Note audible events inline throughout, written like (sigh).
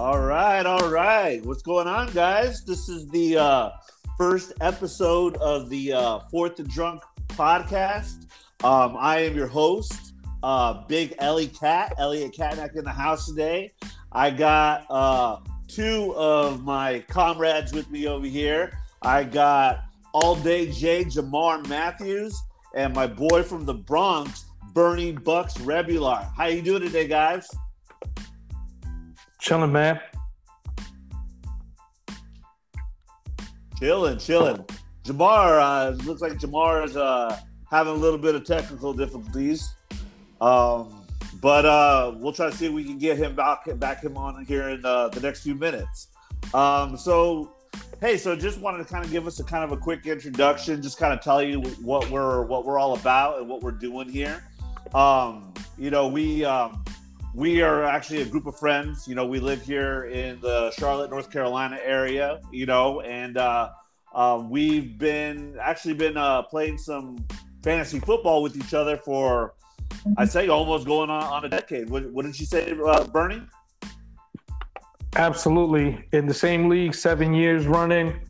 All right, all right. What's going on, guys? This is the uh, first episode of the uh, Fourth and Drunk podcast. Um, I am your host, uh, Big Ellie Cat, Elliot Catnack in the house today. I got uh, two of my comrades with me over here. I got All Day J, Jamar Matthews, and my boy from the Bronx, Bernie Bucks Rebular. How you doing today, guys? Chilling, man. Chilling, chilling. Jamar, uh, looks like Jamar is uh, having a little bit of technical difficulties. Um, but uh, we'll try to see if we can get him back, back him on here in uh, the next few minutes. Um, so, hey, so just wanted to kind of give us a kind of a quick introduction, just kind of tell you what we're what we're all about and what we're doing here. Um, you know, we um, we are actually a group of friends. You know, we live here in the Charlotte, North Carolina area. You know, and uh, uh, we've been actually been uh, playing some fantasy football with each other for I'd say almost going on, on a decade. What, what did you say, uh, Bernie? Absolutely, in the same league, seven years running,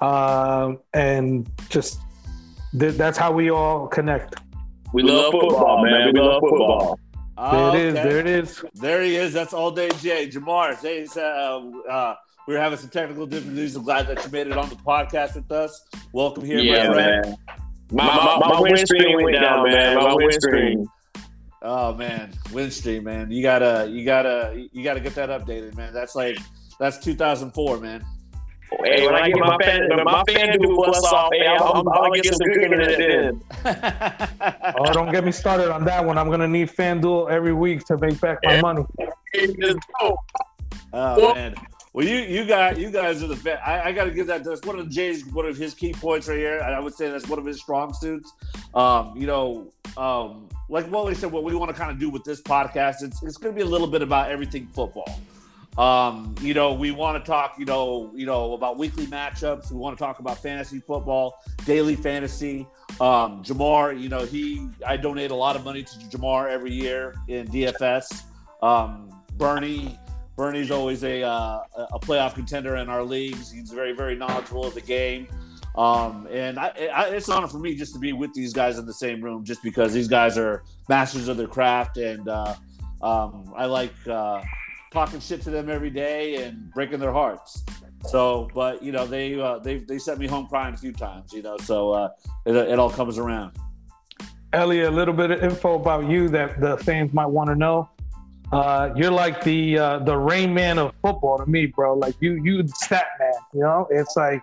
uh, and just th- that's how we all connect. We love football, man. We love football. Oh, there it is. There it is. There he is. That's all day Jay. Jamar, say, uh, uh, we are having some technical difficulties. I'm glad that you made it on the podcast with us. Welcome here, yeah, my friend. Man. My, my, my, my windscreen went down, man. My windscreen. Oh man, Windstream, man. You gotta, you gotta, you gotta get that updated, man. That's like, that's 2004, man. Hey, when I get my fan, my fan do bust off, hey, I'm, I'm, I'm gonna get some good internet then. (laughs) oh, don't get me started on that one. I'm gonna need FanDuel every week to make back my money. Oh man. Well, you you got you guys are the best. I, I got to give that. That's one of Jay's one of his key points right here. I would say that's one of his strong suits. Um, you know, um, like what we said, what we want to kind of do with this podcast, it's it's going to be a little bit about everything football. Um, you know, we want to talk, you know, you know, about weekly matchups. We want to talk about fantasy football, daily fantasy. Um, Jamar, you know, he I donate a lot of money to Jamar every year in DFS. Um, Bernie, Bernie's always a uh, a playoff contender in our leagues. He's very very knowledgeable of the game. Um, and I, I, it's an honor for me just to be with these guys in the same room, just because these guys are masters of their craft, and uh, um, I like uh, talking shit to them every day and breaking their hearts. So, but you know, they uh, they they sent me home crying a few times. You know, so uh, it, it all comes around. Elliot, a little bit of info about you that the fans might want to know. Uh, you're like the uh, the Rain Man of football to me, bro. Like you, you stat man. You know, it's like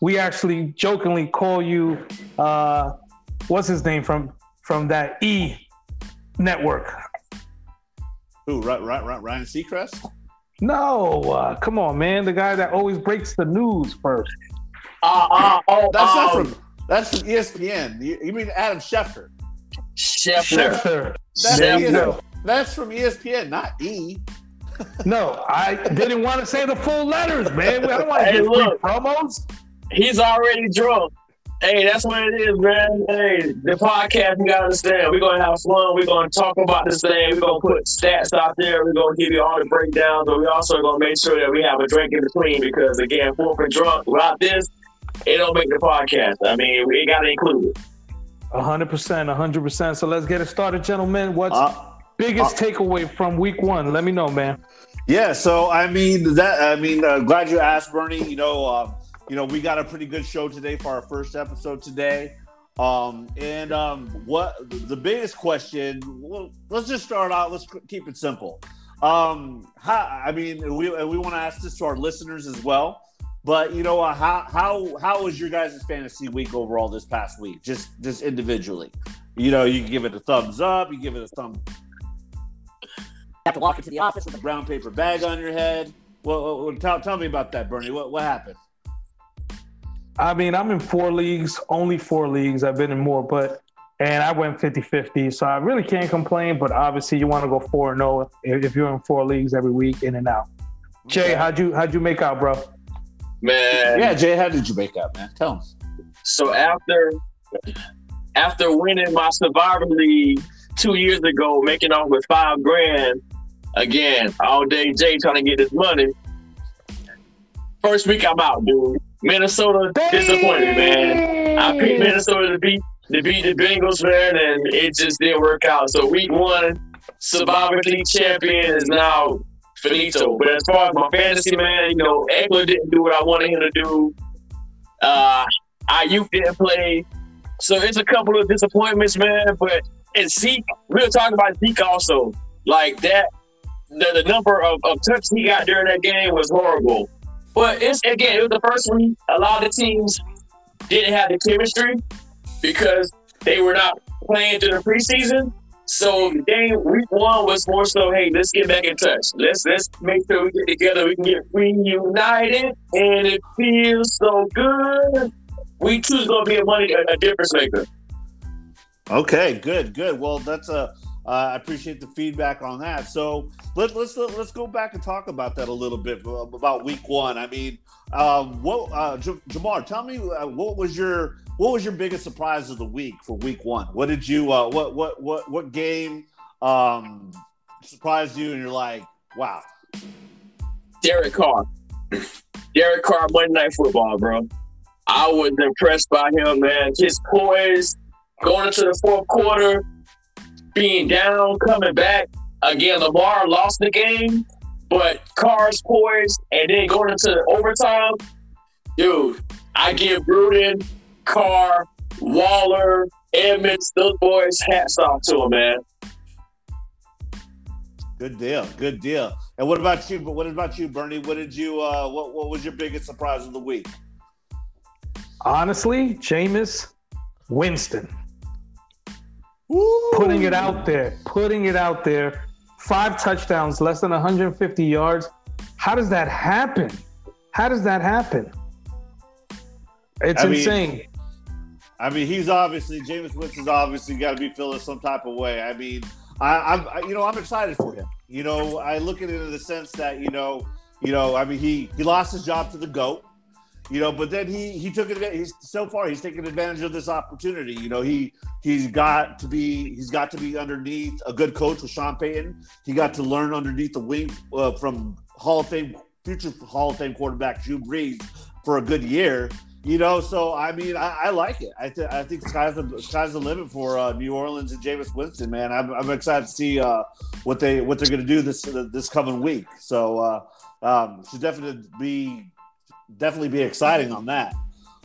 we actually jokingly call you. Uh, what's his name from from that E network? Who? Ryan Seacrest? No, uh, come on, man. The guy that always breaks the news first. Uh, uh, oh, that's not um, from that's from ESPN. You, you mean Adam Schefter? Schefter. Schefter. That's, ESPN, that's from ESPN, not E. no, I didn't want to say the full letters, man. I don't want to hey, get free promos. He's already drunk. Hey, that's what it is, man. Hey, the podcast, you gotta understand. We're gonna have fun. We're gonna talk about this thing. We're gonna put stats out there. We're gonna give you all the breakdowns, but we also gonna make sure that we have a drink in between because again, fourth and drunk without this, it don't make the podcast. I mean, we gotta include it. hundred percent, hundred percent. So let's get it started, gentlemen. What's uh, biggest uh, takeaway from week one? Let me know, man. Yeah, so I mean that. I mean, uh, glad you asked, Bernie. You know, um, you know, we got a pretty good show today for our first episode today. Um, and um, what the biggest question? Well, let's just start out. Let's keep it simple. Um, how, I mean, we we want to ask this to our listeners as well. But you know, uh, how how how was your guys' fantasy week overall this past week? Just just individually, you know, you can give it a thumbs up, you give it a thumb. You have to walk into the office with a brown paper bag on your head. Well, well tell, tell me about that, Bernie. What what happened? I mean, I'm in four leagues, only four leagues. I've been in more, but and I went 50-50. So I really can't complain, but obviously you want to go 4 and 0 if you're in four leagues every week in and out. Jay, how'd you how'd you make out, bro? Man. Yeah, Jay, how did you make out, man? Tell him. So after after winning my survivor league two years ago, making off with five grand, again, all day Jay trying to get this money. First week I'm out, dude. Minnesota disappointed, man. I picked Minnesota to beat to beat the Bengals, man, and it just didn't work out. So week one, Survivor League champion is now finito. But as far as my fantasy, man, you know, Ekeler didn't do what I wanted him to do. Uh, Aiyuk didn't play. So it's a couple of disappointments, man. But and Zeke, we were talking about Zeke also. Like that, the, the number of, of touches he got during that game was horrible. But it's again, it was the first week. A lot of the teams didn't have the chemistry because they were not playing through the preseason. So game week one was more so, hey, let's get back in touch. Let's let's make sure we get together. We can get reunited, and it feels so good. Week two is to be a money a, a difference maker. Okay, good, good. Well, that's a. Uh, I appreciate the feedback on that. So let, let's let's go back and talk about that a little bit uh, about week one. I mean, um, what uh, Jamar? Tell me what was your what was your biggest surprise of the week for week one? What did you what what what what game um, surprised you? And you're like, wow. Derek Carr. Derek Carr, Monday Night Football, bro. I was impressed by him, man. His poise going into the fourth quarter, being down, coming back. Again, Lamar lost the game, but Carr's poised, and then going into overtime. Dude, I give Gruden, Carr, Waller, Edmonds, those boys, hats off to them, man. Good deal, good deal. And what about you? But what about you, Bernie? What did you? Uh, what What was your biggest surprise of the week? Honestly, Jameis Winston. Woo. Putting it out there, putting it out there. Five touchdowns, less than 150 yards. How does that happen? How does that happen? It's I insane. Mean, I mean, he's obviously Jameis Winston's obviously got to be feeling some type of way. I mean, I, am you know I'm excited for him. You know, I look at it in the sense that you know, you know, I mean, he he lost his job to the goat you know but then he he took it he's so far he's taken advantage of this opportunity. You know he he's got to be he's got to be underneath a good coach with sean payton. He got to learn underneath the wing uh, from hall of fame future hall of fame quarterback drew brees for a good year. You know so i mean i, I like it. I, th- I think sky's the sky's the limit for uh, new orleans and Jameis winston man. I'm, I'm excited to see uh, what they what they're going to do this this coming week. So uh, um, should definitely be definitely be exciting on that.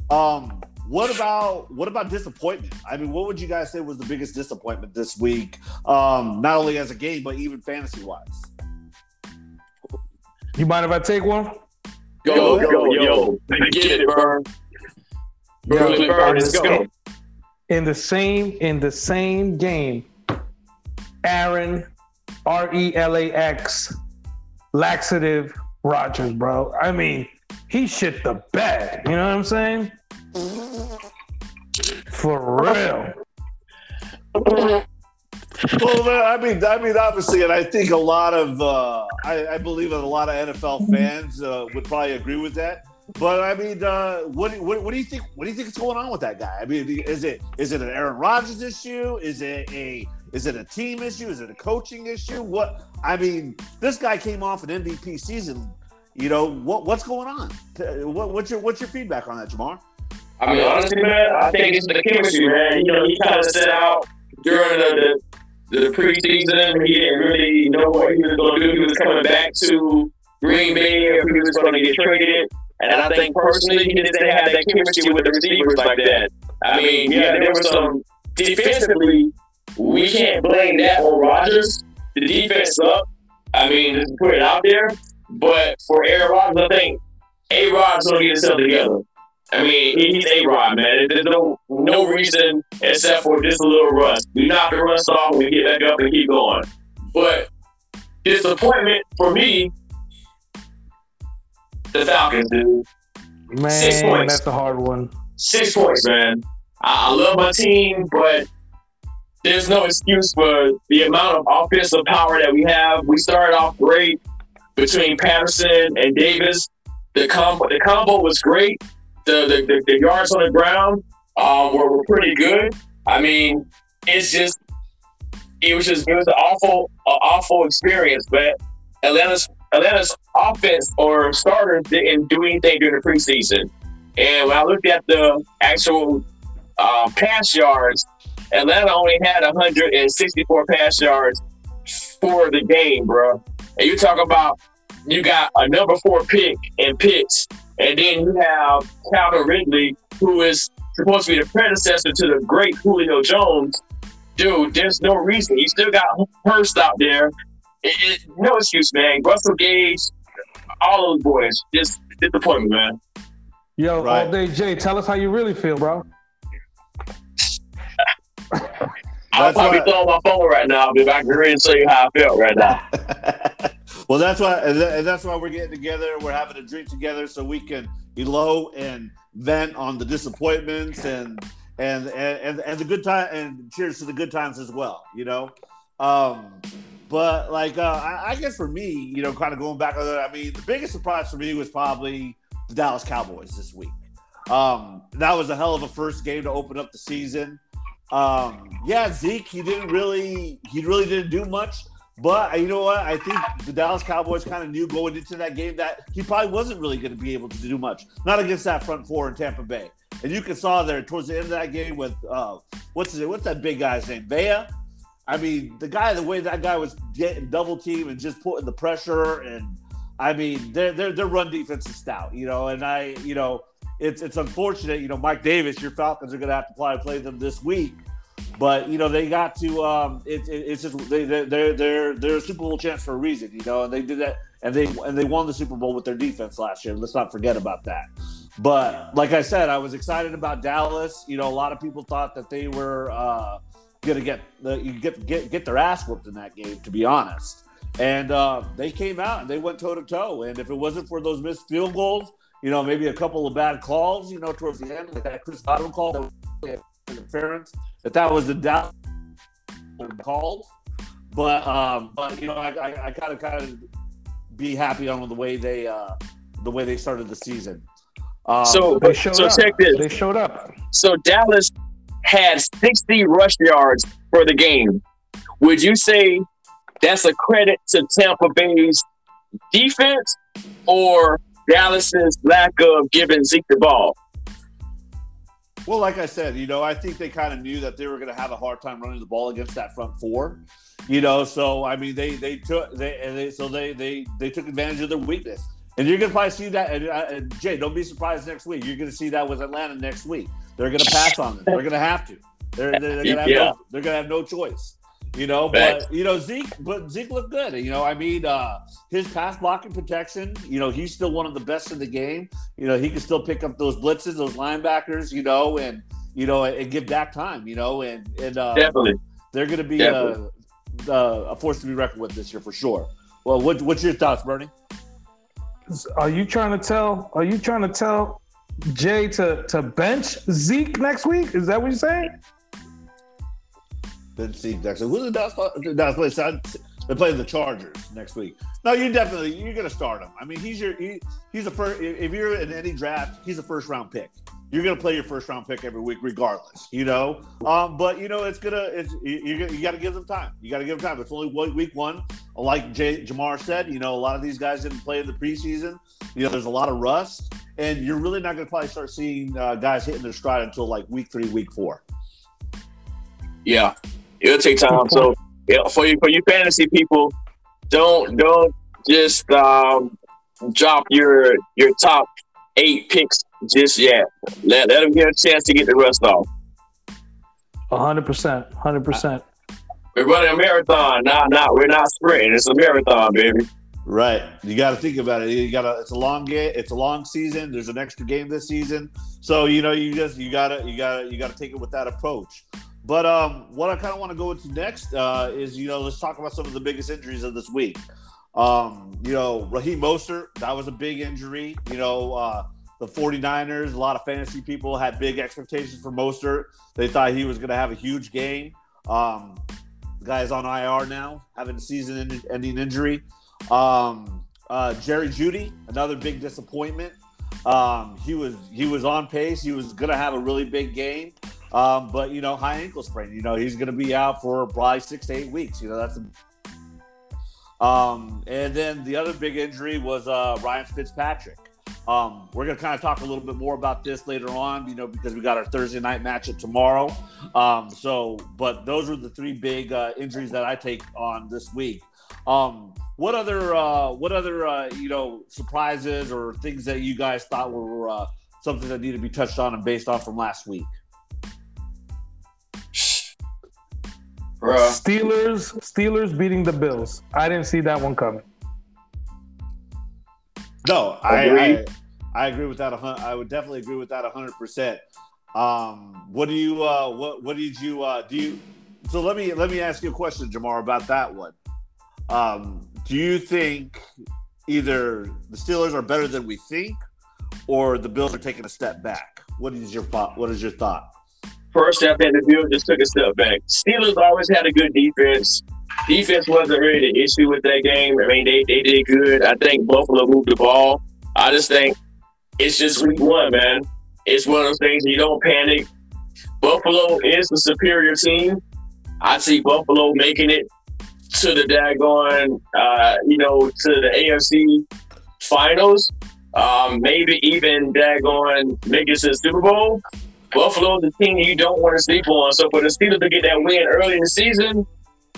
Um, what about what about disappointment? I mean, what would you guys say was the biggest disappointment this week? Um, not only as a game, but even fantasy wise. You mind if I take one? Go, go, go yo. Get it, bro. Brooklyn Burn, let's go. In the same in the same game, Aaron R E L A X laxative Rodgers, bro. I mean, he shit the bed. You know what I'm saying? For real. well, I mean, I mean, obviously, and I think a lot of, uh, I, I believe that a lot of NFL fans uh, would probably agree with that. But I mean, uh, what, what, what do you think? What do you think is going on with that guy? I mean, is it is it an Aaron Rodgers issue? Is it a is it a team issue? Is it a coaching issue? What I mean, this guy came off an MVP season you know what what's going on? What, what's your what's your feedback on that, Jamar? I mean, honestly, man, I think it's the chemistry, man. You know, he kind of set out during the, the, the preseason. He didn't really know what he was going to do. He was coming back to Green Bay, or he was going to get traded. And I think personally, he just didn't have that chemistry with the receivers like that. I mean, yeah, there was some defensively. We can't blame that on Rodgers. The defense up. I mean, just put it out there. But for Aaron Rodgers, I think A Rod's gonna get himself together. I mean, he's A Rod, man. There's no no reason except for just a little rust. We knock the rust off, and we get back up and keep going. But disappointment for me, the Falcons, dude. Man, Six points. that's a hard one. Six points, man. I, I love my team, but there's no excuse for the amount of offensive power that we have. We started off great between Patterson and Davis. The combo, the combo was great. The the, the, the yards on the ground um, were, were pretty good. I mean, it's just it was just it was an awful, uh, awful experience. But Atlanta's Atlanta's offense or starters didn't do anything during the preseason. And when I looked at the actual uh, pass yards, Atlanta only had 164 pass yards for the game, bro. And you talk about you got a number four pick and Pitts, and then you have Calvin Ridley, who is supposed to be the predecessor to the great Julio Jones. Dude, there's no reason. You still got Hurst out there. It, it, no excuse, man. Russell Gage, all those boys, just disappointment, man. Yo, right. all day Jay, tell us how you really feel, bro. I'll probably throw my phone right now, but I can really show you how I felt right now. (laughs) well, that's why, and that's why we're getting together. We're having a drink together so we can elope and vent on the disappointments and and and and the good time and cheers to the good times as well. You know, um, but like uh, I, I guess for me, you know, kind of going back on that, I mean, the biggest surprise for me was probably the Dallas Cowboys this week. Um, that was a hell of a first game to open up the season. Um, yeah, Zeke, he didn't really, he really didn't do much. But you know what? I think the Dallas Cowboys kind of knew going into that game that he probably wasn't really going to be able to do much, not against that front four in Tampa Bay. And you can saw there towards the end of that game with uh, what's his, what's that big guy's name, Vea. I mean, the guy, the way that guy was getting double team and just putting the pressure, and I mean, their their their run defense is stout, you know. And I, you know, it's it's unfortunate, you know, Mike Davis, your Falcons are going to have to play play them this week but you know they got to. Um, it, it, it's just they they're they're they're a Super Bowl chance for a reason, you know, and they did that and they and they won the Super Bowl with their defense last year. Let's not forget about that. But like I said, I was excited about Dallas. You know, a lot of people thought that they were uh, gonna get the get get get their ass whooped in that game, to be honest. And uh, they came out and they went toe to toe. And if it wasn't for those missed field goals, you know, maybe a couple of bad calls, you know, towards the end, like that Chris Godwin call that was interference that that was the doubt called. But um, but you know, I, I, I kind of kind of be happy on the way they uh, the way they started the season. Um, so so up. check this. They showed up. So Dallas had 60 rush yards for the game. Would you say that's a credit to Tampa Bay's defense or Dallas's lack of giving Zeke the ball? Well, like I said, you know, I think they kind of knew that they were going to have a hard time running the ball against that front four. You know, so I mean, they they took they, they so they they they took advantage of their weakness, and you're going to probably see that. And, uh, and Jay, don't be surprised next week. You're going to see that with Atlanta next week. They're going to pass on them. They're going to have to. They're, they're, they're going to have yeah. no, they're going to have no choice. You know, but you know Zeke, but Zeke looked good. You know, I mean, uh, his pass blocking protection. You know, he's still one of the best in the game. You know, he can still pick up those blitzes, those linebackers. You know, and you know, and give back time. You know, and and uh, definitely they're going to be a, a, force to be reckoned with this year for sure. Well, what, what's your thoughts, Bernie? Are you trying to tell? Are you trying to tell Jay to to bench Zeke next week? Is that what you're saying? Ben Steve Dexter. Who's the Dallas, Dallas place? They play the Chargers next week. No, you definitely you're gonna start him. I mean, he's your he, he's a first. If you're in any draft, he's a first round pick. You're gonna play your first round pick every week, regardless. You know, um, but you know it's gonna it's you, you got to give them time. You got to give them time. It's only week one. Like Jay, Jamar said, you know, a lot of these guys didn't play in the preseason. You know, there's a lot of rust, and you're really not gonna probably start seeing uh, guys hitting their stride until like week three, week four. Yeah, it'll take time. So yeah, for you for you fantasy people, don't don't just um, drop your your top eight picks just yet. Let, let them get a chance to get the rest off. hundred percent, hundred percent. We're running a marathon, not not we're not sprinting. It's a marathon, baby. Right. You got to think about it. You got to. It's a long game. It's a long season. There's an extra game this season, so you know you just you gotta you gotta you gotta take it with that approach. But um, what I kind of want to go into next uh, is, you know, let's talk about some of the biggest injuries of this week. Um, you know, Raheem Mostert, that was a big injury. You know, uh, the 49ers, a lot of fantasy people had big expectations for Mostert. They thought he was going to have a huge game. Um, the guy is on IR now, having a season-ending injury. Um, uh, Jerry Jeudy, another big disappointment. Um, he was he was on pace. He was going to have a really big game. Um, but you know, high ankle sprain. You know, he's going to be out for probably six to eight weeks. You know, that's. A... Um, and then the other big injury was uh, Ryan Fitzpatrick. Um, we're going to kind of talk a little bit more about this later on, you know, because we got our Thursday night matchup tomorrow. Um, so, but those are the three big uh, injuries that I take on this week. Um, what other, uh, what other, uh, you know, surprises or things that you guys thought were uh, something that needed to be touched on and based off from last week? Bruh. Steelers, Steelers beating the Bills. I didn't see that one coming. No, I, I, I agree with that. I would definitely agree with that hundred percent. Um, what do you uh, what what did you uh, do you? So let me let me ask you a question, Jamar, about that one. Um, do you think either the Steelers are better than we think, or the Bills are taking a step back? What is your thought? What is your thought? First step, and the Bills just took a step back. Steelers always had a good defense. Defense wasn't really the issue with that game. I mean, they, they did good. I think Buffalo moved the ball. I just think it's just week one, man. It's one of those things you don't panic. Buffalo is the superior team. I see Buffalo making it to the daggone, uh, you know, to the AFC finals. Um, maybe even daggone make it to the Super Bowl. Buffalo, the team you don't want to sleep on. So for the Steelers to get that win early in the season,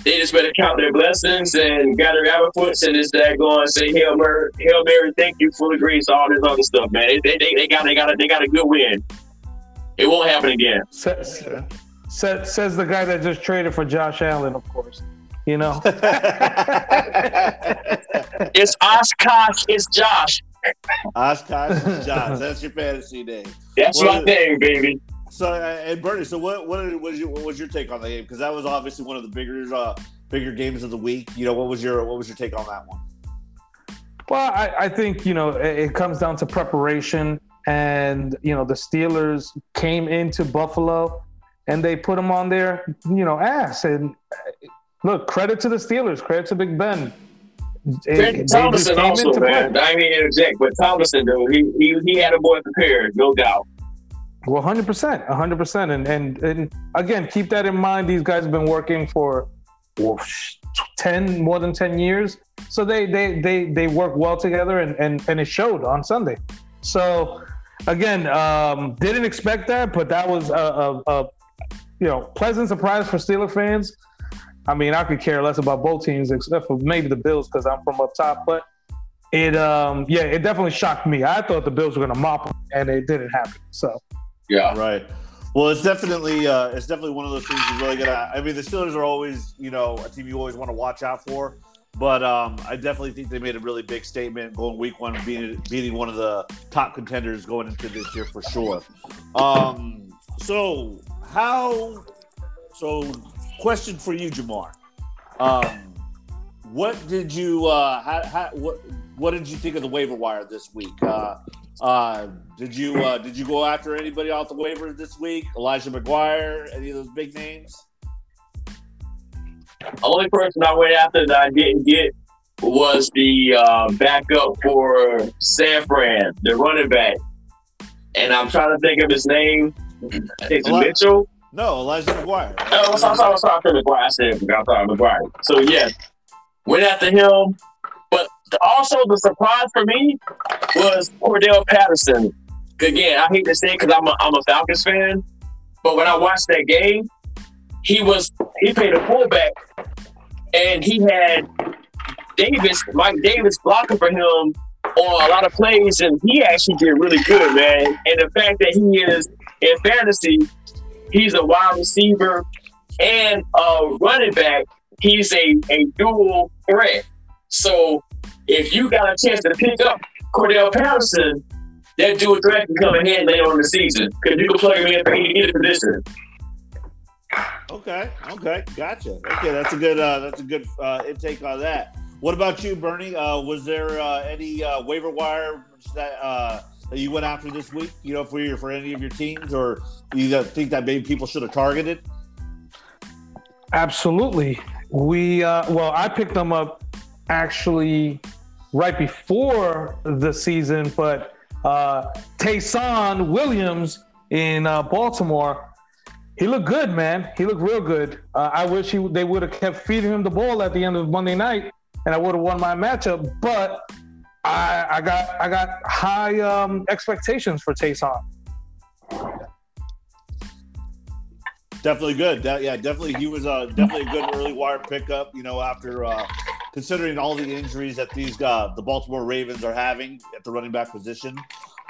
they just better count their blessings and gather foots and just uh, that going and say Hail Mary, Hail Mary, thank you, full of grace, all this other stuff, man. They, they, they got they got a, they got a good win. It won't happen again. Says, says, says the guy that just traded for Josh Allen, of course. You know, (laughs) it's Oshkosh, it's Josh. Oshkosh, (laughs) Josh. That's your fantasy name. That's well, my name, baby. So, uh, and Bernie, so what what, what, your, what was your take on the game? Because that was obviously one of the bigger uh, bigger games of the week. You know, what was your what was your take on that one? Well, I, I think you know it, it comes down to preparation, and you know the Steelers came into Buffalo, and they put them on their you know ass. And look, credit to the Steelers, credit to Big Ben. It, Thomason also, man. Play. I mean, interject, but Thomason, though, he, he he had a boy prepared, no doubt. Well, hundred percent, hundred percent, and and and again, keep that in mind. These guys have been working for ten more than ten years, so they they they they work well together, and and and it showed on Sunday. So again, um, didn't expect that, but that was a, a, a you know pleasant surprise for Steeler fans. I mean, I could care less about both teams except for maybe the Bills because I'm from up top, but it um yeah, it definitely shocked me. I thought the Bills were going to mop them, and it didn't happen. So yeah. Right. Well, it's definitely uh, it's definitely one of those things you really gotta. I mean, the Steelers are always you know a team you always want to watch out for, but um, I definitely think they made a really big statement going week one, beating beating one of the top contenders going into this year for sure. Um, so how? So, question for you, Jamar. Um, what did you? Uh, how, how, what What did you think of the waiver wire this week? Uh, uh, did you uh, did you go after anybody off the waivers this week? Elijah McGuire, any of those big names? Only person I went after that I didn't get was the uh, backup for San Fran, the running back, and I'm trying to think of his name. I think Eli- Mitchell. No, Elijah McGuire. Oh, I'm sorry, sorry, sorry, McGuire. I said McGuire. So yes, went after him. But also the surprise for me was Cordarrelle Patterson. Again, I hate to say because I'm a, I'm a Falcons fan, but when I watched that game, he was he played a fullback, and he had Davis, Mike Davis, blocking for him on a lot of plays, and he actually did really good, man. And the fact that he is in fantasy, he's a wide receiver and a running back. He's a, a dual threat. So if you got a chance to pick up Cordarrelle Patterson, that dual threat can come in handy later on in the season because you can plug him in for either position. Okay, okay, gotcha. Okay, that's a good uh, that's a good uh, intake on that. What about you, Bernie? Uh, was there uh, any uh, waiver wire that uh, that you went after this week? You know, for your for any of your teams, or you think that maybe people should have targeted? Absolutely. We uh, well, I picked them up actually right before the season, but uh, Williams in uh, Baltimore, He looked good, man. He looked real good. Uh, I wish he they would have kept feeding him the ball at the end of Monday night, and I would have won my matchup. But I, I got I got high um, expectations for Taysom. Definitely good. Yeah, definitely. He was uh, definitely a good early wire pickup. You know, after uh, considering all the injuries that these uh, the Baltimore Ravens are having at the running back position.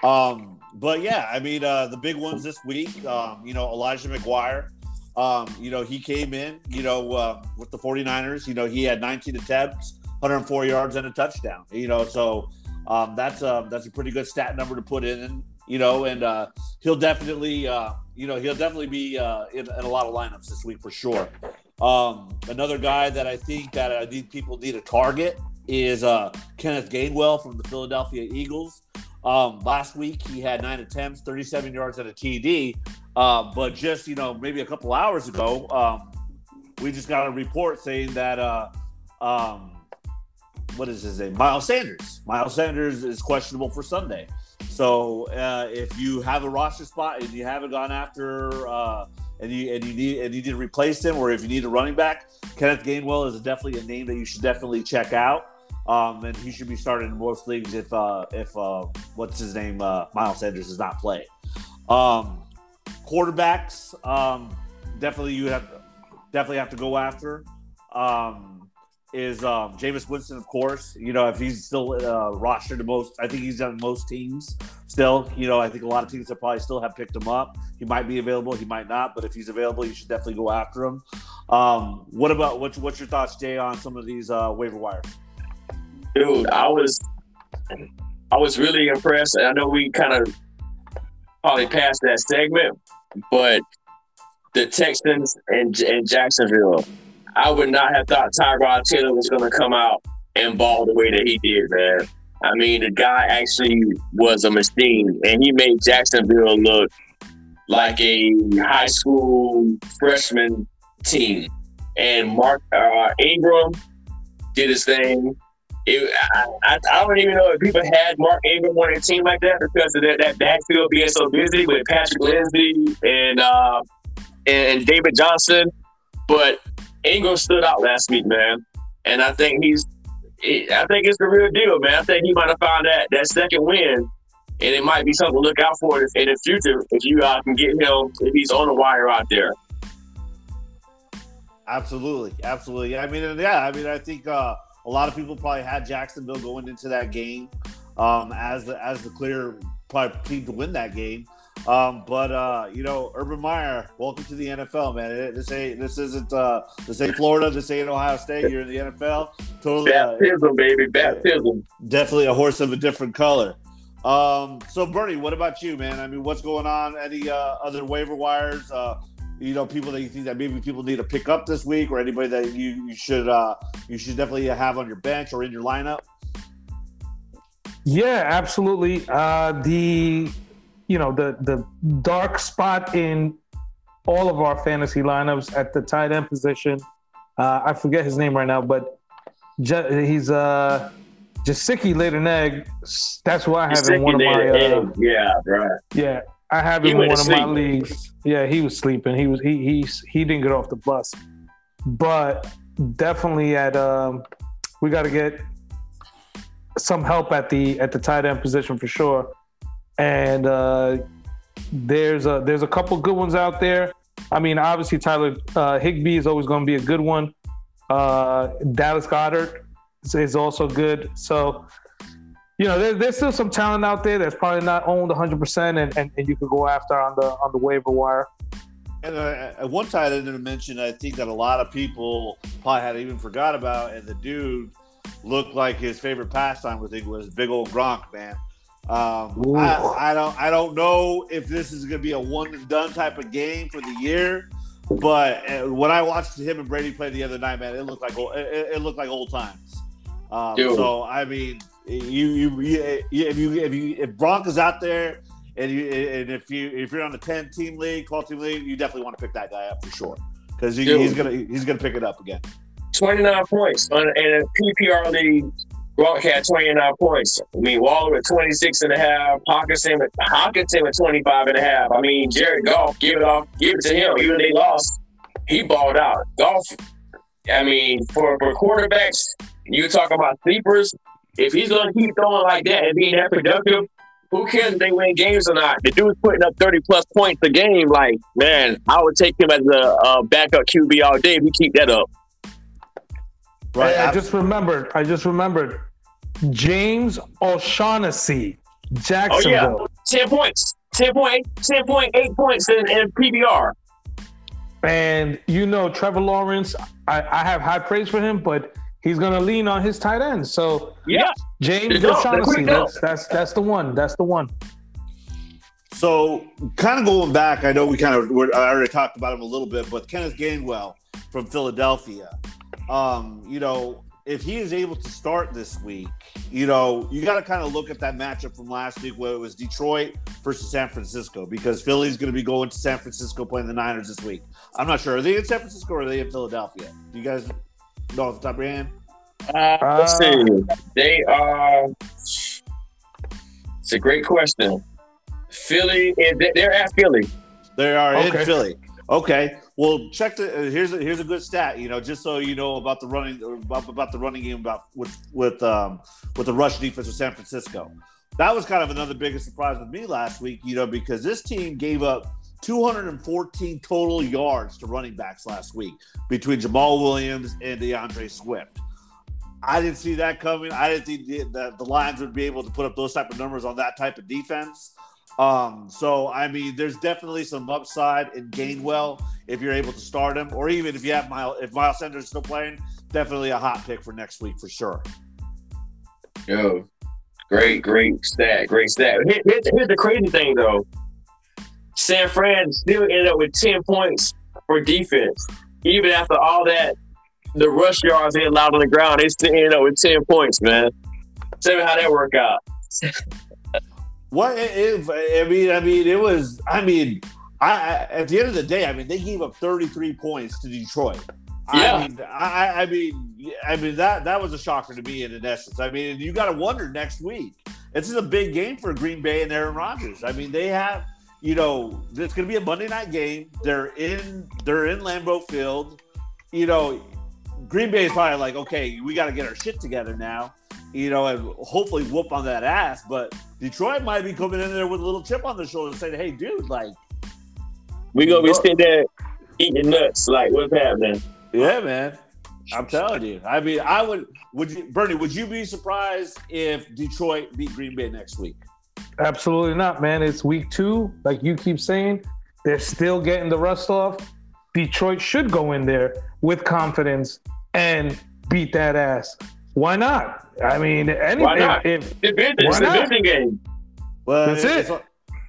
Um, but yeah, I mean, uh, the big ones this week. Um, you know, Elijah McGuire. Um, you know, he came in. You know, uh, with the 49ers. You know, he had 19 attempts, 104 yards, and a touchdown. You know, so um, that's a that's a pretty good stat number to put in. You know, and uh, he'll definitely. Uh, you know, he'll definitely be uh, in, in, a lot of lineups this week for sure. Um, another guy that I think that I think people need a target is uh, Kenneth Gainwell from the Philadelphia Eagles. Um, last week he had nine attempts, 37 yards at a TD. Uh, but just you know, maybe a couple hours ago, um, we just got a report saying that uh, um, what is his name? Miles Sanders. Miles Sanders is questionable for Sunday. So uh, if you have a roster spot and you haven't gone after uh, and you and you need and you need to replace him, or if you need a running back, Kenneth Gainwell is definitely a name that you should definitely check out. Um, and he should be starting in most leagues if uh, if uh, what's his name uh, Miles Sanders does not play. Um, quarterbacks um, definitely you have definitely have to go after. Um, is um, Jameis Winston, of course. You know, if he's still uh, rostered to most, I think he's on most teams still. You know, I think a lot of teams that probably still have picked him up. He might be available, he might not, but if he's available, you should definitely go after him. Um, what about what's what's your thoughts, Jay, on some of these uh, waiver wires? Dude, I was I was really impressed. I know we kind of probably passed that segment, but the Texans and, and Jacksonville I would not have thought Tyrod Taylor was going to come out and ball the way that he did, man. I mean, the guy actually was a machine, and he made Jacksonville look like a high school freshman team. And Mark uh, Ingram did his thing. It, I, I, I, don't even know if people had Mark Ingram on a team like that because of that, that backfield being so busy with Patrick Lindsay and uh, and David Johnson. But Ingram stood out last week, man, and I think he's. I think it's the real deal, man. I think he might have found that that second win, and it might be something to look out for in the future if you uh, can get him if he's on the wire out there. Absolutely, absolutely. I mean, yeah, I mean, I think uh, a lot of people probably had Jacksonville going into that game um, as the as the clear probably team to win that game. Um, but uh, you know, Urban Meyer, welcome to the NFL, man. This ain't this isn't uh, this ain't Florida, this ain't Ohio State. You're in the NFL. Totally uh, baptism, uh, baby, baptism. Definitely a horse of a different color. Um, so Bernie, what about you, man? I mean, what's going on? Any uh, other waiver wires? Uh, you know, people that you think that maybe people need to pick up this week, or anybody that you, you should uh, you should definitely have on your bench or in your lineup. Yeah, absolutely. Uh, the you know the the dark spot in all of our fantasy lineups at the tight end position. Uh, I forget his name right now, but he's uh an egg. That's why I have in one of my uh, yeah, right. Yeah, I have him in one of my leagues. Yeah, he was sleeping. He was he he he didn't get off the bus, but definitely at um, we got to get some help at the at the tight end position for sure and uh, there's a there's a couple good ones out there. I mean, obviously Tyler uh, Higbee is always going to be a good one. Uh, Dallas Goedert is also good. So, you know, there, there's still some talent out there that's probably not owned 100, percent and, and you could go after on the on the waiver wire. And uh, one tight end to mention, I think that a lot of people probably had even forgot about, and the dude looked like his favorite pastime it was big old Gronk, man. Um, I, I, don't I don't know if this is going to be a one and done type of game for the year, but uh, when I watched him and Brady play the other night, man, it looked like it, it looked like old times. Um, so I mean, you, you, you if you if you if Gronk is out there and you and if you if you're on a ten team league, twelve team league, you definitely want to pick that guy up for sure because he, he's gonna he's gonna pick it up again. Twenty nine points on in a PPR league Gronk had 29 points. I mean, Waller at 26 and a half, Hockenson at, Hockenson at 25 and a half. I mean, Jared Goff, give it off, give it to him. Even they lost, he balled out. Goff, I mean, for, for quarterbacks, you talk about sleepers. If he's going to keep throwing like that and being that productive, who cares if they win games or not? The dude's putting up 30 plus points a game. Like, man, I would take him as a, a backup QB all day if he keep that up. Right. I, I just remembered. I just remembered. James O'Shaughnessy, Jacksonville. Oh, yeah. 10 points. 10.8, 10.8 points in, in PPR. And you know, Trevor Lawrence, I, I have high praise for him, but he's gonna lean on his tight end. So yeah, James O'Shaughnessy, that's, that's that's the one. That's the one. So, kind of going back, I know we kind of I already talked about him a little bit, but Kenneth Gainwell from Philadelphia. Um, you know, if he is able to start this week, you know, you got to kind of look at that matchup from last week where it was Detroit versus San Francisco because Philly's going to be going to San Francisco playing the Niners this week. I'm not sure. Are they in San Francisco or are they in Philadelphia? Do you guys know off the top of your hand? Uh, let's see. They are. It's a great question. Philly, they're at Philly. They are okay. in Philly. Okay. Well, check the uh, here's a, here's a good stat. You know, just so you know about the running about, about the running game about with with um with the rush defense of San Francisco. That was kind of another biggest surprise with me last week. You know, because this team gave up 214 total yards to running backs last week between Jamaal Williams and D'Andre Swift. I didn't see that coming. I didn't think that the Lions would be able to put up those type of numbers on that type of defense. Um, so I mean, there's definitely some upside in Gainwell if you're able to start him, or even if you have Miles, if Miles Sanders still playing, definitely a hot pick for next week for sure. Yo, great, great stat, great stat. Here, here's, here's the crazy thing though. San Fran still ended up with 10 points for defense. Even after all that, the rush yards they allowed on the ground, they still ended up with 10 points, man. Tell me how that worked out. What if I mean? I mean, it was. I mean, I, I, at the end of the day, I mean, they gave up 33 points to Detroit. Yeah. I mean, I, I mean, I mean that that was a shocker to me in, in essence. I mean, you got to wonder next week. This is a big game for Green Bay and Aaron Rodgers. I mean, they have, you know, it's going to be a Monday night game. They're in they're in Lambeau Field. You know, Green Bay is probably like, okay, we got to get our shit together now you know, and hopefully whoop on that ass. But Detroit might be coming in there with a little chip on their shoulder saying, hey, dude, like, we gonna be sitting there eating nuts. Like, what's happening? Yeah, man. I'm telling you. I mean, I would. Would you, Bernie? Would you be surprised if Detroit beat Green Bay next week? Absolutely not, man. It's week two, like you keep saying. They're still getting the rust off. Detroit should go in there with confidence and beat that ass. Why not? I mean, anything. Why not? If, it's a division game. Well, that's it. It's,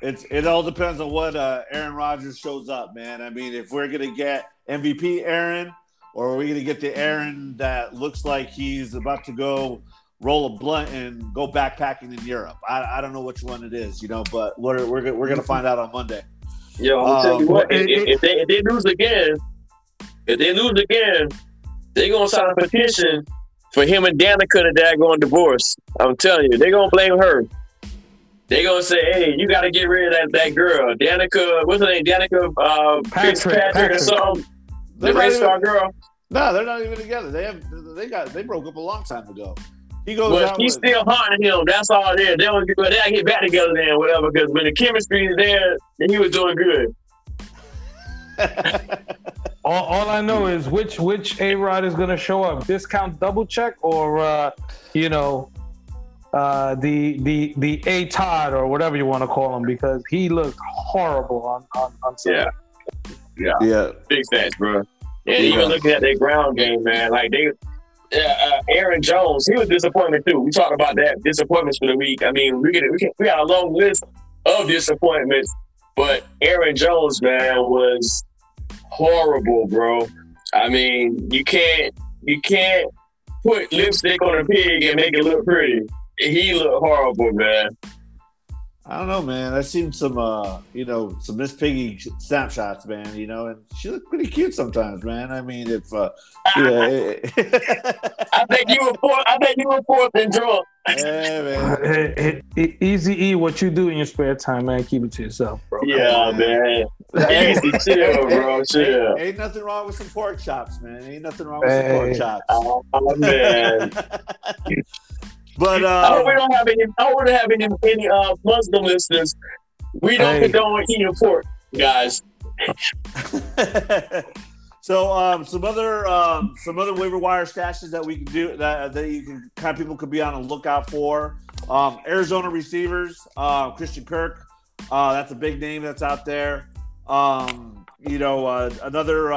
it's, it all depends on what uh, Aaron Rodgers shows up, man. I mean, if we're gonna get MVP Aaron, or are we gonna get the Aaron that looks like he's about to go roll a blunt and go backpacking in Europe? I, I don't know which one it is, you know, but we're we're, we're gonna find out on Monday. Yo, I'll um, tell you what. If, if, they, if they lose again, if they lose again, they're gonna sign a petition for him and Danica to dad going divorce. I'm telling you, they're gonna blame her. They gonna say, "Hey, you got to get rid of that, that girl, Danica. What's her name? Danica uh, Patrick, Patrick or something. They're the race star girl." No, they're not even together. They have they got they broke up a long time ago. He goes. Well, she's with, still haunting him. That's all is. They don't get, they get back together then, whatever. Because when the chemistry is there, then he was doing good. (laughs) (laughs) all, all, I know is which which A Rod is going to show up. Discount double check or uh, you know uh, the the the A Todd or whatever you want to call him because he looked horrible on on, on Sunday. Yeah, yeah, yeah. Big stats, bro. And yeah. even looking at their ground game, man, like they. Uh, Aaron Jones, he was disappointment too. We talked about that disappointments for the week. I mean, we get we, we got a long list of disappointments, but Aaron Jones, man, was horrible, bro. I mean, you can't you can't put lipstick on a pig and make it look pretty. He looked horrible, man. I don't know, man. I've seen some, uh, you know, some Miss Piggy snapshots, man. You know, and she looked pretty cute sometimes, man. I mean, if, uh, yeah, (laughs) (laughs) I think you were fourth. I think you were fourth and drunk. yeah, man. Hey, hey, Easy E, what you do in your spare time, man? Keep it to yourself, bro. Yeah, man. Hey, Easy, chill, (laughs) bro. Chill. Ain't, ain't nothing wrong with some pork chops, man. Ain't nothing wrong with some pork Hey. chops. Oh man. But hope we uh, don't have any. I don't have any any uh, Muslim listeners. We don't Hey. condone eating pork, guys. (laughs) so um, some other um, some other waiver wire stashes that we can do that that you can kind of people could be on a lookout for. Um, Arizona receivers, uh, Christian Kirk, uh, that's a big name that's out there. Um, you know, uh, another.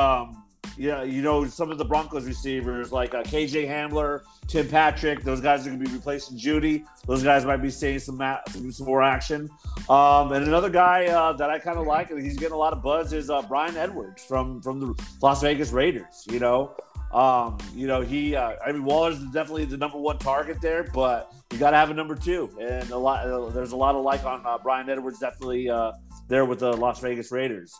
Yeah, you know some of the Broncos receivers like uh, KJ Hamler, Tim Patrick. Those guys are going to be replacing Jeudy. Those guys might be seeing some some more action. Um, and another guy uh, that I kind of like, and he's getting a lot of buzz, is uh, Bryan Edwards from from the Las Vegas Raiders. You know, um, you know he. Uh, I mean, Waller's is definitely the number one target there, but you got to have a number two, and a lot. Uh, there's a lot of like on uh, Bryan Edwards, definitely uh, there with the Las Vegas Raiders.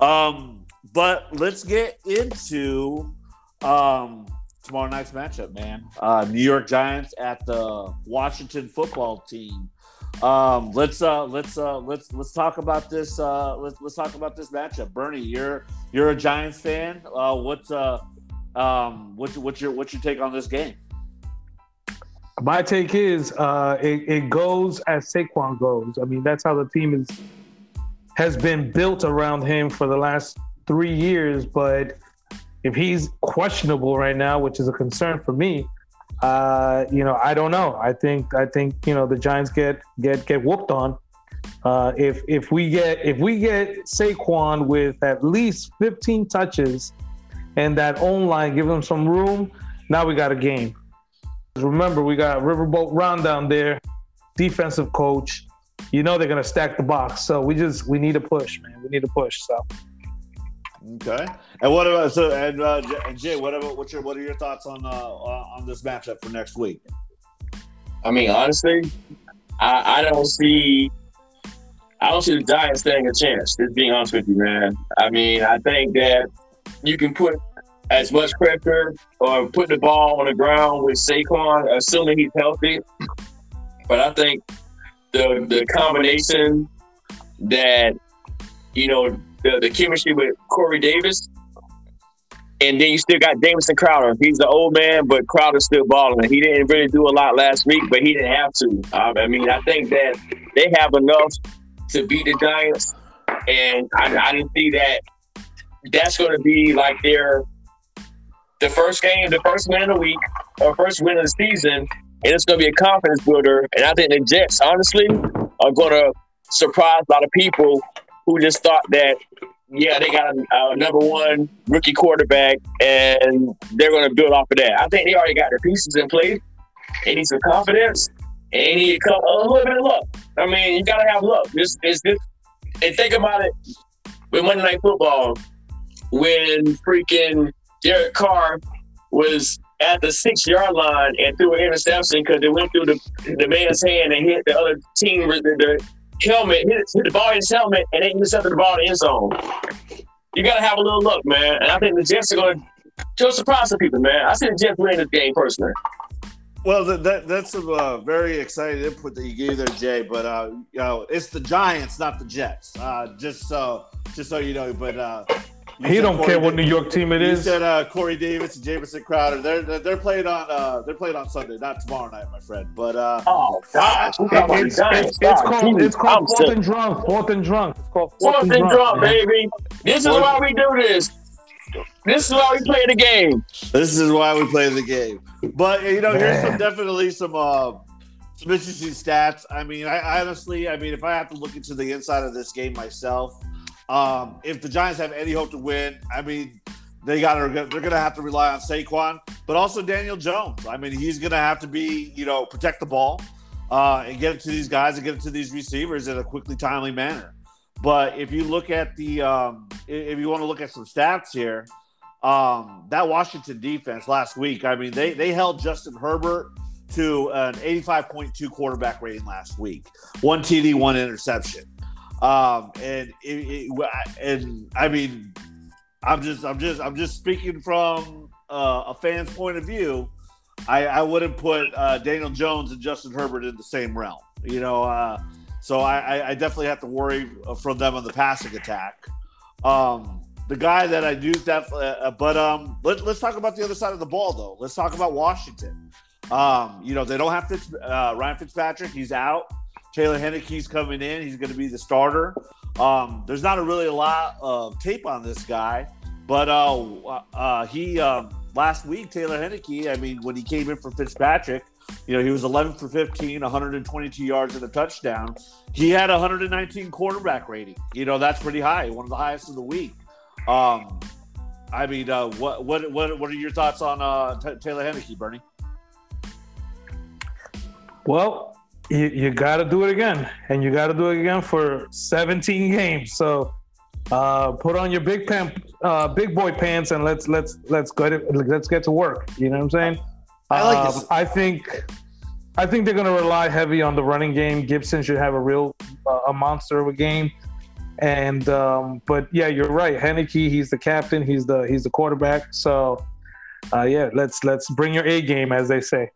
Um, but let's get into um, tomorrow night's matchup, man. Uh, New York Giants at the Washington Football Team. Um, let's uh, let's uh, let's let's talk about this. Uh, let's let's talk about this matchup. Bernie, you're you're a Giants fan. Uh, what's uh, um, what's what's your what's your take on this game? My take is uh, it, it goes as Saquon goes. I mean, that's how the team is has been built around him for the last three years. But if he's questionable right now, which is a concern for me, uh, you know, I don't know. I think I think you know the Giants get get get whooped on. Uh, if if we get if we get Saquon with at least 15 touches and that own line, give him some room, now we got a game. Remember, we got Riverboat Ron down there, defensive coach. You know they're gonna stack the box, so we just we need a push, man. We need a push. So Okay. And what about so and uh, Jay? What about what's your what are your thoughts on uh, on this matchup for next week? I mean, honestly, I, I don't see. I don't see the Giants standing a chance. Just being honest with you, man. I mean, I think that you can put as much pressure or put the ball on the ground with Saquon, assuming he's healthy. But I think the the combination that you know the, the chemistry with Corey Davis, and then you still got Jamison Crowder. He's the old man, but Crowder's still balling. He didn't really do a lot last week, but he didn't have to. I mean, I think that they have enough to beat the Giants, and I, I didn't see that. That's going to be like their the first game, the first win of the week, or first win of the season, and it's going to be a confidence builder. And I think the Jets, honestly, are going to surprise a lot of people who just thought that, yeah, they got a, a number one rookie quarterback, and they're going to build off of that. I think they already got the pieces in place. They need some confidence, and they need a a little bit of luck. I mean, you got to have luck. This is this, and think about it with Monday Night Football when freaking Derek Carr was at the six yard line and threw an interception because it went through the, the man's hand and hit the other team with the, the helmet, hit, hit the ball in his helmet, and they intercepted the ball in the end zone. You got to have a little luck, man. And I think the Jets are going to surprise some people, man. I see the Jets win this game personally. Well, that, that that's a uh, very exciting input that you gave there, Jay. But uh, you know, it's the Giants, not the Jets. Uh, just so just so you know. But uh, he don't Corey care what New York team it is. You is. said uh, Corey Davis and Jamison Crowder. They're they're, they're playing on uh, they're playing on Sunday, not tomorrow night, my friend. But uh, Oh, gosh. We talking It's, Giants. it's, it's called geez, it's called I'm fourth sick. and drunk. Fourth and drunk. It's called fourth, Fourth and drunk, man. baby. This is why we do this. This is why we play the game. this is why we play the game. But you know, here's some definitely some uh, some interesting stats. I mean, I, I honestly, I mean, if I have to look into the inside of this game myself, um, if the Giants have any hope to win, I mean, they got to they're going to have to rely on Saquon, but also Daniel Jones. I mean, he's going to have to be you know protect the ball uh, and get it to these guys and get it to these receivers in a quickly, timely manner. But if you look at the um, if you want to look at some stats here, um, that Washington defense last week, I mean, they they held Justin Herbert to an 85.2 quarterback rating last week. One TD, one interception. Um, and it, it, and I mean, I'm just I'm just I'm just speaking from uh, a fan's point of view. I, I wouldn't put uh, Daniel Jones and Justin Herbert in the same realm. You know, uh, so I, I, definitely have to worry from them on the passing attack. Um, the guy that I do definitely, uh, but um, let, us talk about the other side of the ball though. Let's talk about Washington. Um, you know, they don't have Fitz, uh, Ryan Fitzpatrick. He's out. Taylor Heinicke's coming in. He's going to be the starter. Um, there's not a really a lot of tape on this guy, but uh, uh, he um, last week Taylor Heinicke. I mean, when he came in for Fitzpatrick, you know he was 11 for 15, 122 yards and a touchdown. He had 119 quarterback rating. You know that's pretty high, one of the highest of the week. Um, I mean, uh, what what what what are your thoughts on uh, T- Taylor Heinicke, Bernie? Well, you, you got to do it again, and you got to do it again for 17 games. So uh, put on your big pant, uh, big boy pants, and let's let's let's go to, let's get to work. You know what I'm saying? I like um, this. I think I think they're going to rely heavy on the running game. Gibson should have a real uh, a monster of a game. And um, but yeah, you're right. Heinicke, he's the captain. He's the he's the quarterback. So uh, yeah, let's let's bring your A game, as they say.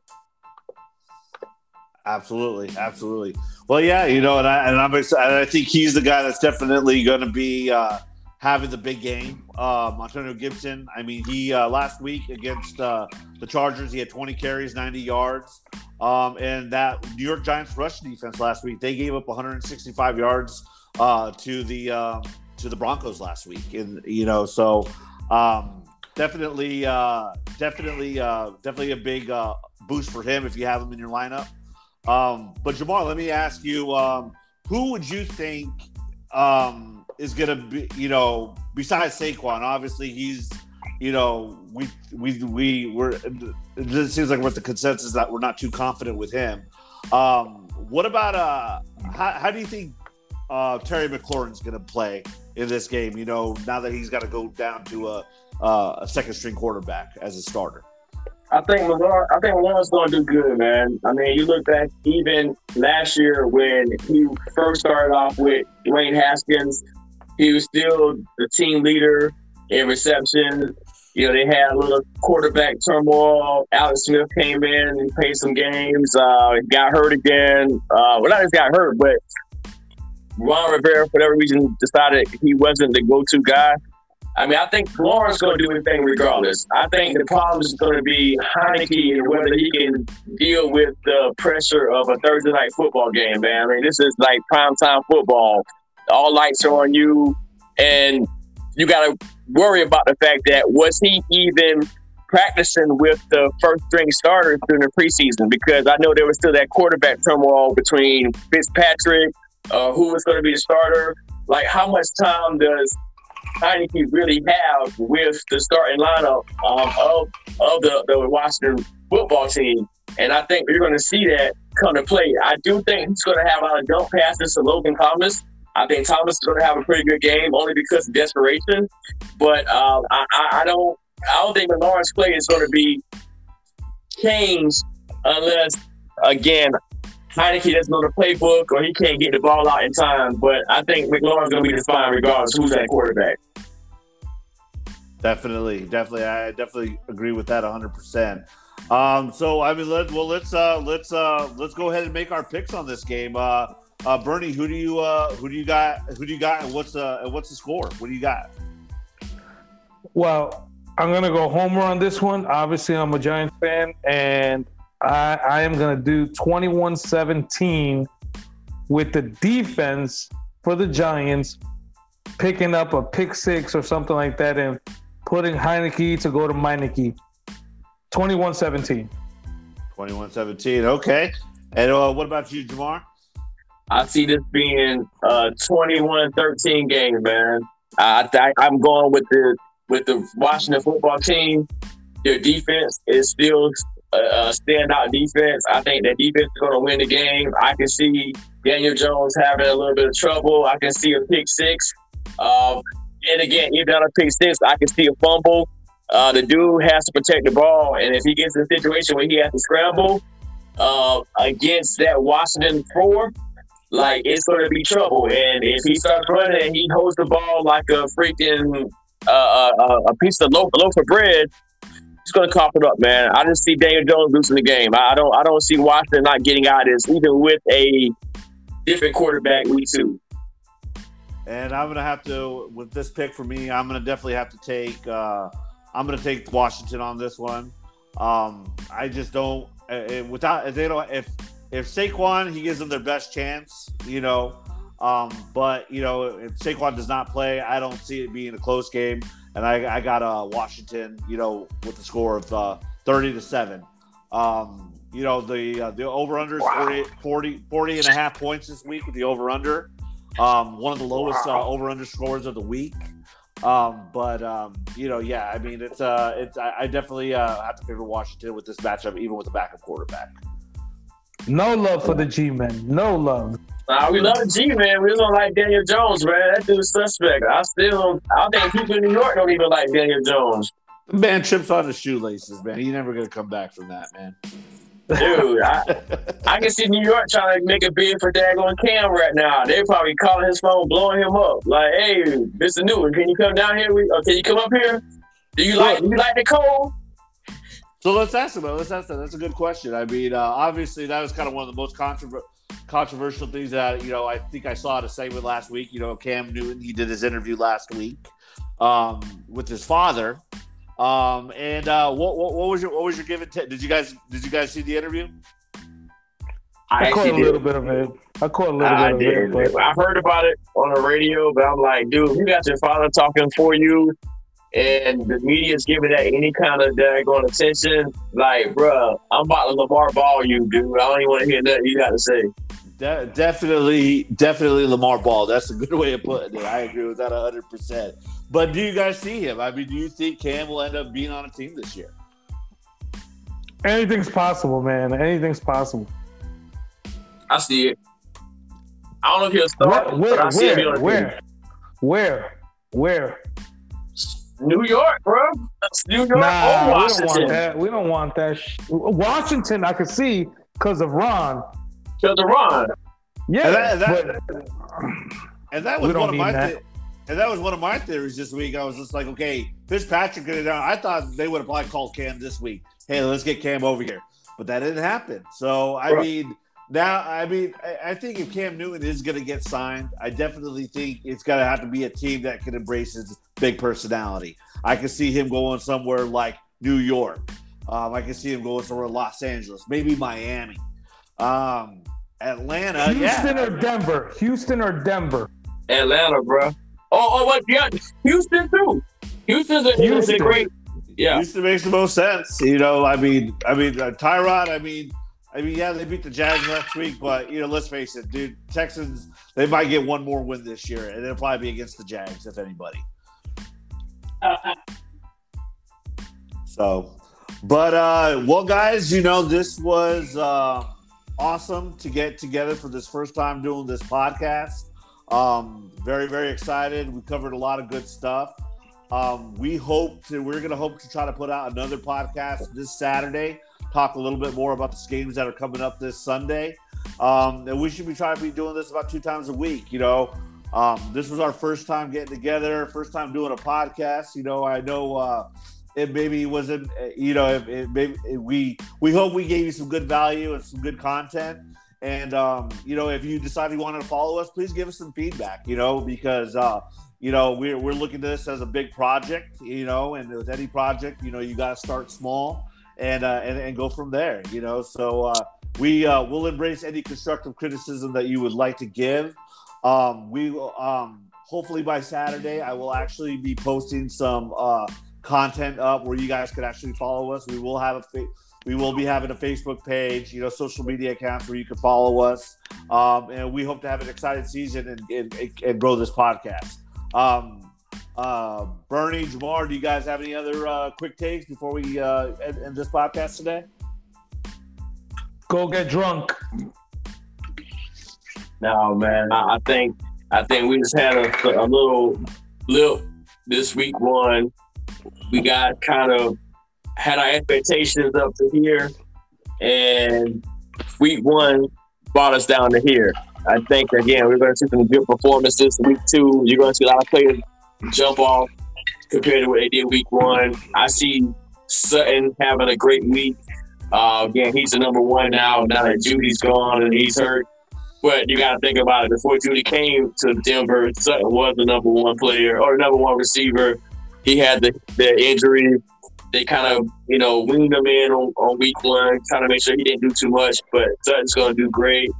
Absolutely, absolutely. Well, yeah, you know, and I and I'm excited. I think he's the guy that's definitely going to be uh, having the big game. Um, Antonio Gibson. I mean, he uh, last week against uh, the Chargers, he had 20 carries, 90 yards, um, and that New York Giants rush defense last week they gave up 165 yards uh, to the um, to the Broncos last week, and you know, so um, definitely, uh, definitely, uh, definitely a big uh, boost for him if you have him in your lineup. Um, but Jamar, let me ask you, um, who would you think um, is going to be, you know, besides Saquon? Obviously, he's, you know, we we we were. It seems like we're the consensus that we're not too confident with him. Um, what about uh? How, how do you think uh, Terry McLaurin's going to play in this game? You know, now that he's got to go down to a uh, a second string quarterback as a starter. I think Lamar. I think Lamar's going to do good, man. I mean, you look back even last year when he first started off with Dwayne Haskins, he was still the team leader in reception. You know, they had a little quarterback turmoil. Alex Smith came in and played some games. Uh, got hurt again. Uh, well, not just got hurt, but Ron Rivera, for whatever reason, decided he wasn't the go-to guy. I mean, I think Lawrence going to do anything regardless. I think the problem is going to be Heinicke and whether he can deal with the pressure of a Thursday night football game, man. I mean, this is like prime time football. All lights are on you, and you got to worry about the fact that was he even practicing with the first string starters during the preseason? Because I know there was still that quarterback turmoil between Fitzpatrick, uh, who was going to be the starter. Like, how much time does Heinicke really have with the starting lineup um, of of the, the Washington football team. And I think you're going to see that come to play. I do think he's going to have a lot of dump passes to Logan Thomas. I think Thomas is going to have a pretty good game only because of desperation. But um, I, I, don't I don't think the Lawrence play is going to be changed unless again Heinicke doesn't know the playbook or he can't get the ball out in time. But I think McLaurin's going to be the fine regardless who's that quarterback. Definitely, definitely, I definitely agree with that 100. percent um, so I mean, let well let's uh, let's uh, let's go ahead and make our picks on this game. Uh, uh, Bernie, who do you uh, who do you got? Who do you got? And what's the and what's the score? What do you got? Well, I'm gonna go homer on this one. Obviously, I'm a Giants fan, and I, I am gonna do 21-17 with the defense for the Giants picking up a pick six or something like that and putting Heinicke to go to Meineke. 21-17. 21-17. Okay. And uh, what about you, Jamar? I see this being a 21-13 game, man. I, I, I'm going with the with the Washington football team. Their defense is still a, a standout defense. I think that defense is going to win the game. I can see Daniel Jones having a little bit of trouble. I can see a pick six. Um, and again, even on a pick six, I can see a fumble. Uh, the dude has to protect the ball, and if he gets in a situation where he has to scramble, uh, against that Washington four, like it's going to be trouble. And if he starts running and he holds the ball like a freaking uh, uh, a piece of loaf, loaf of bread, he's to cough it up, man. I just see Daniel Jones losing the game. I don't I don't see Washington not getting out of this, even with a different quarterback week two. And I'm gonna have to with this pick for me. I'm gonna definitely have to take. Uh, I'm gonna take Washington on this one. Um, I just don't. Uh, without they don't if if Saquon he gives them their best chance, you know. Um, but you know if Saquon does not play, I don't see it being a close game. And I, I got uh, Washington, you know, with the score of uh, 30 to seven. Um, you know the uh, the over under is wow. 40, 40, 40 and a half points this week with the over under. Um, one of the lowest wow. uh, over under scores of the week. Um, but um, you know, yeah, I mean, it's uh, it's I, I definitely uh, have to favor Washington with this matchup, even with the backup quarterback. No love for the G men. No love. Nah, we love the G man. We don't like Daniel Jones, man. That dude's suspect. I still, I think people in New York don't even like Daniel Jones. Man, trips on his shoelaces, man. He's never gonna come back from that, man. Dude, I, I can see New York trying to make a bid for Dagon Cam right now. They probably calling his phone, blowing him up. Like, hey, Mr. Newton, can you come down here? Or uh, can you come up here? Do you like do you like the cold? So let's ask him. Let's ask that. That's a good question. I mean, uh, obviously, that was kind of one of the most controversial controversial things that you know. I think I saw at a segment last week. You know, Cam Newton. He did his interview last week um, with his father, um, and uh, what, what, what, was your what was your given? T- did you guys did you guys see the interview? I, I caught a little did. bit of it. I caught a little I bit did. of it. But... I heard about it on the radio, but I'm like, dude, you got your father talking for you, and the media's giving that any kind of daggone attention. Like, bruh, I'm about to Lamar Ball you, dude. I don't even want to hear nothing you got to say. De- definitely, definitely Lamar Ball. That's a good (laughs) way of putting it. I agree with that 100%. But do you guys see him? I mean, do you think Cam will end up being on a team this year? Anything's possible, man. Anything's possible. I see it. I don't know if he'll start, where, where, where, where, where, where? New York, bro. That's New York nah, We don't want that. We don't want that. Sh- Washington, I could see because of Ron. Because of Ron. Yeah, and that, that, but, and that was one of my. Th- and that was one of my theories this week. I was just like, okay, Fitzpatrick get it down. I thought they would have probably called Cam this week. Hey, let's get Cam over here. But that didn't happen. So I right. mean, now I mean, I, I think if Cam Newton is going to get signed, I definitely think it's going to have to be a team that can embrace his big personality. I can see him going somewhere like New York. Um, I can see him going somewhere Los Angeles, maybe Miami, um, Atlanta, Houston yeah. or Denver. Houston or Denver. Atlanta, bro. Oh, oh, what? Yeah, Houston too. Houston's a, Houston. a great. Yeah, Houston makes the most sense. You know, I mean, I mean, uh, Tyrod. I mean, I mean, yeah, they beat the Jags last week, but you know, let's face it, dude. Texans, they might get one more win this year, and it'll probably be against the Jags, if anybody. Uh, so, but uh, well, guys, you know, this was uh, awesome to get together for this first time doing this podcast. Um, very, very excited. We covered a lot of good stuff. Um, we hope to, we're going to hope to try to put out another podcast this Saturday, talk a little bit more about the games that are coming up this Sunday. Um, and we should be trying to be doing this about two times a week. You know, um, this was our first time getting together, first time doing a podcast. You know, I know uh, it maybe wasn't, you know, it, it maybe it, we we hope we gave you some good value and some good content. And um, you know, if you decide you wanted to follow us, please give us some feedback. You know, because uh, you know we're we're looking at this as a big project. You know, and with any project, you know, you got to start small and, uh, and and go from there. You know, so uh, we uh, will embrace any constructive criticism that you would like to give. Um, we will um, hopefully by Saturday, I will actually be posting some uh, content up where you guys could actually follow us. We will have a fa- we will be having a Facebook page, you know, social media accounts where you can follow us. Um, and we hope to have an exciting season and, and, and grow this podcast. Um, uh, Bernie, Jamar, do you guys have any other uh, quick takes before we uh, end, end this podcast today? Go get drunk. No, man. I, I think I think we just had a, a little blip this week one. We got kind of had our expectations up to here, and week one brought us down to here. I think again we're going to see some good performances. Week two, you're going to see a lot of players jump off compared to what they did week one. I see Sutton having a great week. Uh, again, he's the number one now. Now that Jeudy's gone and he's hurt, but you got to think about it. Before Judy came to Denver, Sutton was the number one player or number one receiver. He had the, the injury. They kind of, you know, weaned him in on, on week one, trying to make sure he didn't do too much. But Sutton's going to do great.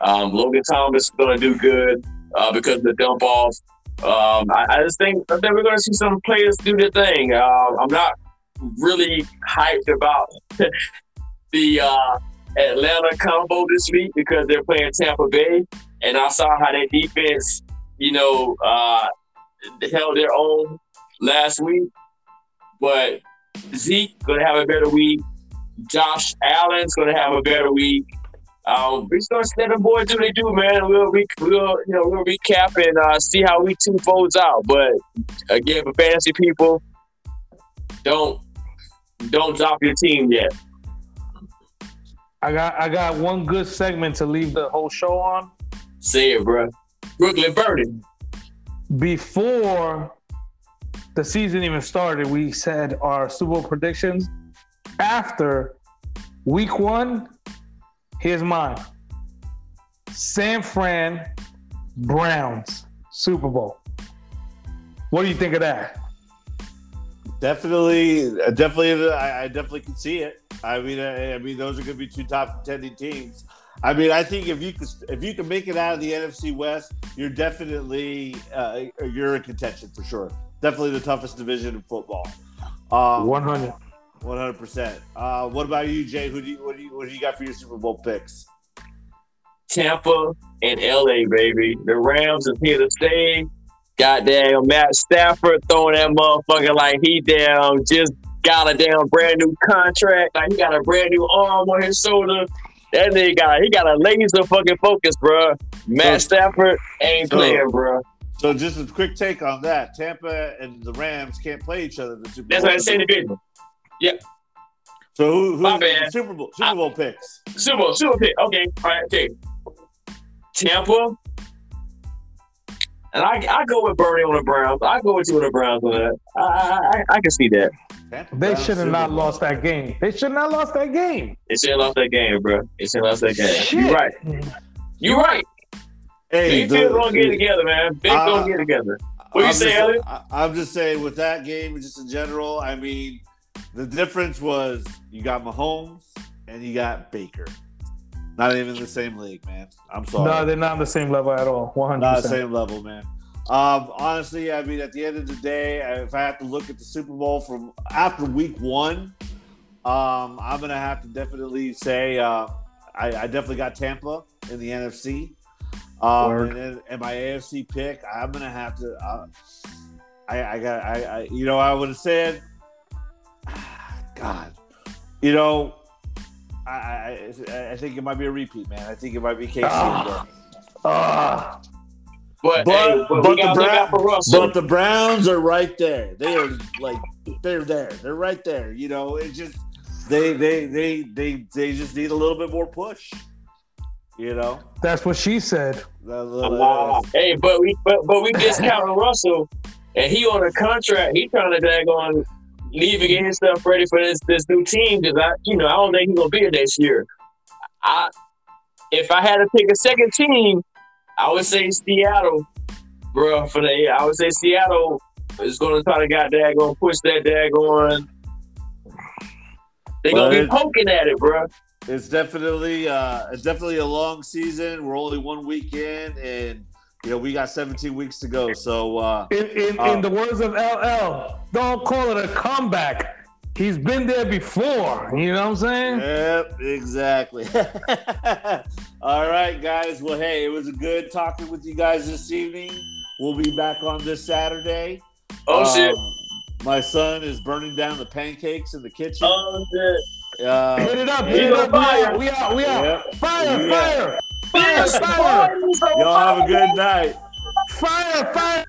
Um, Logan Thomas is going to do good uh, because of the dump off. Um, I, I, just think that we're going to see some players do their thing. Uh, I'm not really hyped about (laughs) the uh, Atlanta combo this week because they're playing Tampa Bay, and I saw how their defense, you know, uh, held their own last week. But Zeke gonna have a better week. Josh Allen's gonna have a better week. Um, we're just gonna let them boys do they do, man. We'll re- we'll you know we'll recap and uh, see how we two folds out. But again, for fantasy people, don't don't drop your team yet. I got I got one good segment to leave the whole show on. Say it, bro. Brooklyn Burning. Before the season even started, we said our Super Bowl predictions. After week one, Here's mine San Fran Browns Super Bowl. What do you think of that? Definitely, definitely, I, I definitely can see it. I mean, I, I mean, those are going to be two top contending teams. I mean, I think if you could if you can make it out of the NFC West, you're definitely uh, you're in contention for sure. Definitely the toughest division in football. Um, One hundred. One hundred percent. Uh, what about you, Jay? Who do you what do you what do you got for your Super Bowl picks? Tampa and LA, baby. The Rams is here to stay. Goddamn Matt Stafford throwing that motherfucker like he down just got a damn brand new contract. Like he got a brand new arm on his shoulder. That nigga got he got a laser fucking focus, bro. Matt so, Stafford ain't so, playing, bro. So just a quick take on that. Tampa and the Rams can't play each other. The Super That's what I said in Yep. So who, who My bad. Super Bowl Super Bowl I, picks? Super Bowl Super pick. Okay, all right, okay. Tampa. And I, I go with Bernie on the Browns. I go with you on the Browns on that. I, I, I can see that. They should have not lost that game. They should not lost that game. They should have lost that game, bro. They should have lost that game. Shit. You're right. You're right. Hey, Big gonna get together, man. Big uh, gonna get together. What I'm you say, Elliot? I'm just saying with that game, just in general. I mean, the difference was you got Mahomes and you got Baker. Not even the same league, man. I'm sorry. No, they're not on the same level at all. 100 Not the same level, man. Um, honestly, I mean, at the end of the day, if I have to look at the Super Bowl from after Week One, um, I'm gonna have to definitely say uh, I, I, definitely got Tampa in the NFC. Um, and, then, and my AFC pick, I'm gonna have to. Uh, I, I got, I, I, you know, I would have said God, you know, I, I, I think it might be a repeat, man. I think it might be KC. Ah. Ah. But, but, hey, but, but the Browns, but the Browns are right there. They are like they're there. They're right there. You know, it just they they they they they just need a little bit more push. You know, that's what she said. Uh, hey, but we but, but we discounting Russell, and he on a contract. He trying to drag on leaving himself ready for this this new team because I, you know, I don't think he's gonna be here next year. I, if I had to pick a second team, I would say Seattle, bro. For the, I would say Seattle is gonna try to got that, gonna push that daggone. They're gonna be poking at it, bro. It's definitely, uh, it's definitely a long season. We're only one week in, and you know, we got 17 weeks to go. So, uh, in, in, in the words of LL, don't call it a comeback. He's been there before. You know what I'm saying? Yep, exactly. (laughs) All right, guys. Well, hey, it was a good talking with you guys this evening. We'll be back on this Saturday. Oh, um, shit. My son is burning down the pancakes in the kitchen. Oh, shit. Uh, hit it up, hit it up. Fire. We out, we out. Yep. Fire, yeah. fire. Fire, fire. Y'all have a good night. Fire, fire.